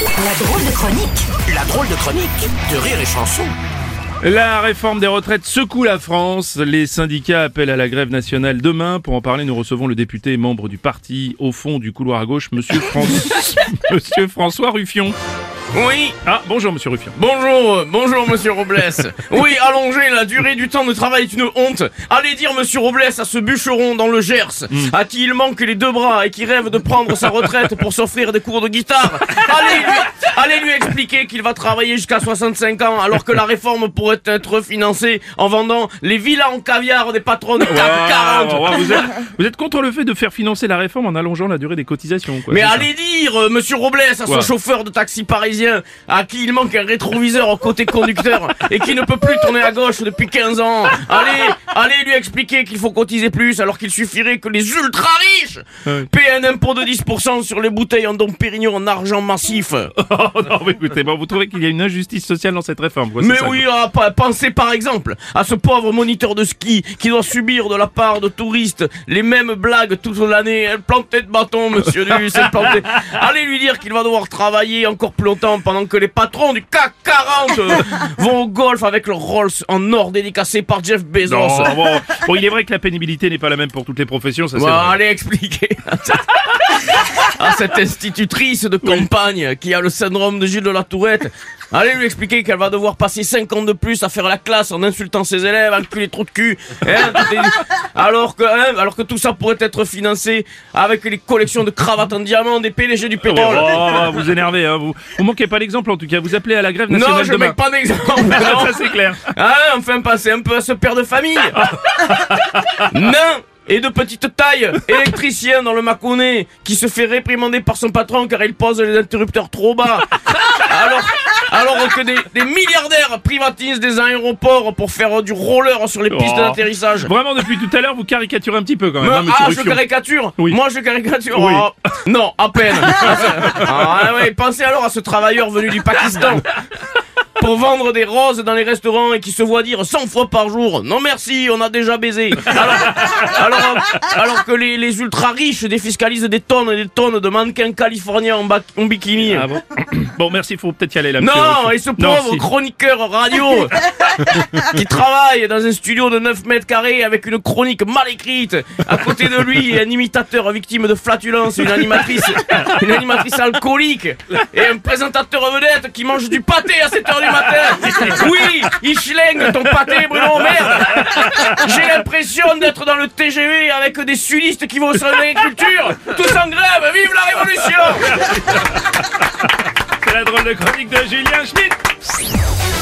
La drôle de chronique La drôle de chronique de Rire et Chanson. La réforme des retraites secoue la France. Les syndicats appellent à la grève nationale demain. Pour en parler, nous recevons le député et membre du parti au fond du couloir à gauche, Monsieur, Monsieur François Ruffion. Oui, Ah, bonjour Monsieur Ruffion. bonjour, euh, bonjour Monsieur Robles. Oui, allonger la durée du temps de travail est une honte. Allez dire Monsieur Robles à ce bûcheron dans le Gers, à qui il manque les deux bras et qui rêve de prendre sa retraite pour s'offrir des cours de guitare. Allez lui, allez lui expliquer qu'il va travailler jusqu'à 65 ans alors que la réforme pourrait être financée en vendant les villas en caviar des patrons du CAC 40. Ah, vous, êtes, vous êtes contre le fait de faire financer la réforme en allongeant la durée des cotisations. Quoi, Mais allez dire, euh, monsieur Robles, à ce chauffeur de taxi parisien, à qui il manque un rétroviseur au côté conducteur et qui ne peut plus tourner à gauche depuis 15 ans. Allez, allez lui expliquer qu'il faut cotiser plus alors qu'il suffirait que les ultra riches Ouais. paient un impôt de 10% sur les bouteilles en Dom Pérignon en argent massif. Oh, non, mais écoutez, bon, vous trouvez qu'il y a une injustice sociale dans cette réforme quoi, Mais ça, oui, ah, pensez par exemple à ce pauvre moniteur de ski qui doit subir de la part de touristes les mêmes blagues toute l'année. Elle plantait de bâton, monsieur Luce, elle plantait. Allez lui dire qu'il va devoir travailler encore plus longtemps pendant que les patrons du CAC 40 euh, vont au golf avec leur Rolls en or dédicacé par Jeff Bezos. Non, bon, bon, il est vrai que la pénibilité n'est pas la même pour toutes les professions, ça c'est Bon, allez expliquer à cette- à institutrice de campagne qui a le syndrome de Gilles de la Tourette. Allez lui expliquer qu'elle va devoir passer 5 ans de plus à faire la classe en insultant ses élèves, enculer trop de cul. hein, alors que, hein, alors que tout ça pourrait être financé avec les collections de cravates en diamant des PDG du pétrole. Oh, vous énervez, hein, vous. Vous manquez pas l'exemple en tout cas. Vous appelez à la grève nationale non, je mets pas d'exemple. Non. ça c'est clair. Ah, enfin, passez un peu à ce père de famille. Nain et de petite taille, électricien dans le Mâconnais, qui se fait réprimander par son patron car il pose les interrupteurs trop bas. Alors, alors que des, des milliardaires privatisent des aéroports pour faire du roller sur les pistes Oh. d'atterrissage. Vraiment, depuis tout à l'heure, vous caricaturez un petit peu quand même. Me- hein, ah, je caricature Oui. Moi, je caricature Oui. Oh, Non, à peine ah, ouais, Pensez alors à ce travailleur venu du Pakistan pour vendre des roses dans les restaurants et qui se voit dire 100 fois par jour Non merci, on a déjà baisé Alors, alors, alors que les, les ultra riches défiscalisent des tonnes et des tonnes de mannequins californiens en, ba- en bikini Ah bon Bon, merci, il faut peut-être y aller là. non, et ce pauvre si. chroniqueur radio qui travaille dans un studio de 9 mètres carrés avec une chronique mal écrite. À côté de lui, un imitateur victime de flatulence, une animatrice, une animatrice alcoolique et un présentateur vedette qui mange du pâté à 7 heures du Oui, il schlingue ton pâté, Bruno, merde. J'ai l'impression d'être dans le TGV avec des sudistes qui vont sur l'agriculture. Tous en grève, vive la révolution C'est la drôle de chronique de Julien Schmitt.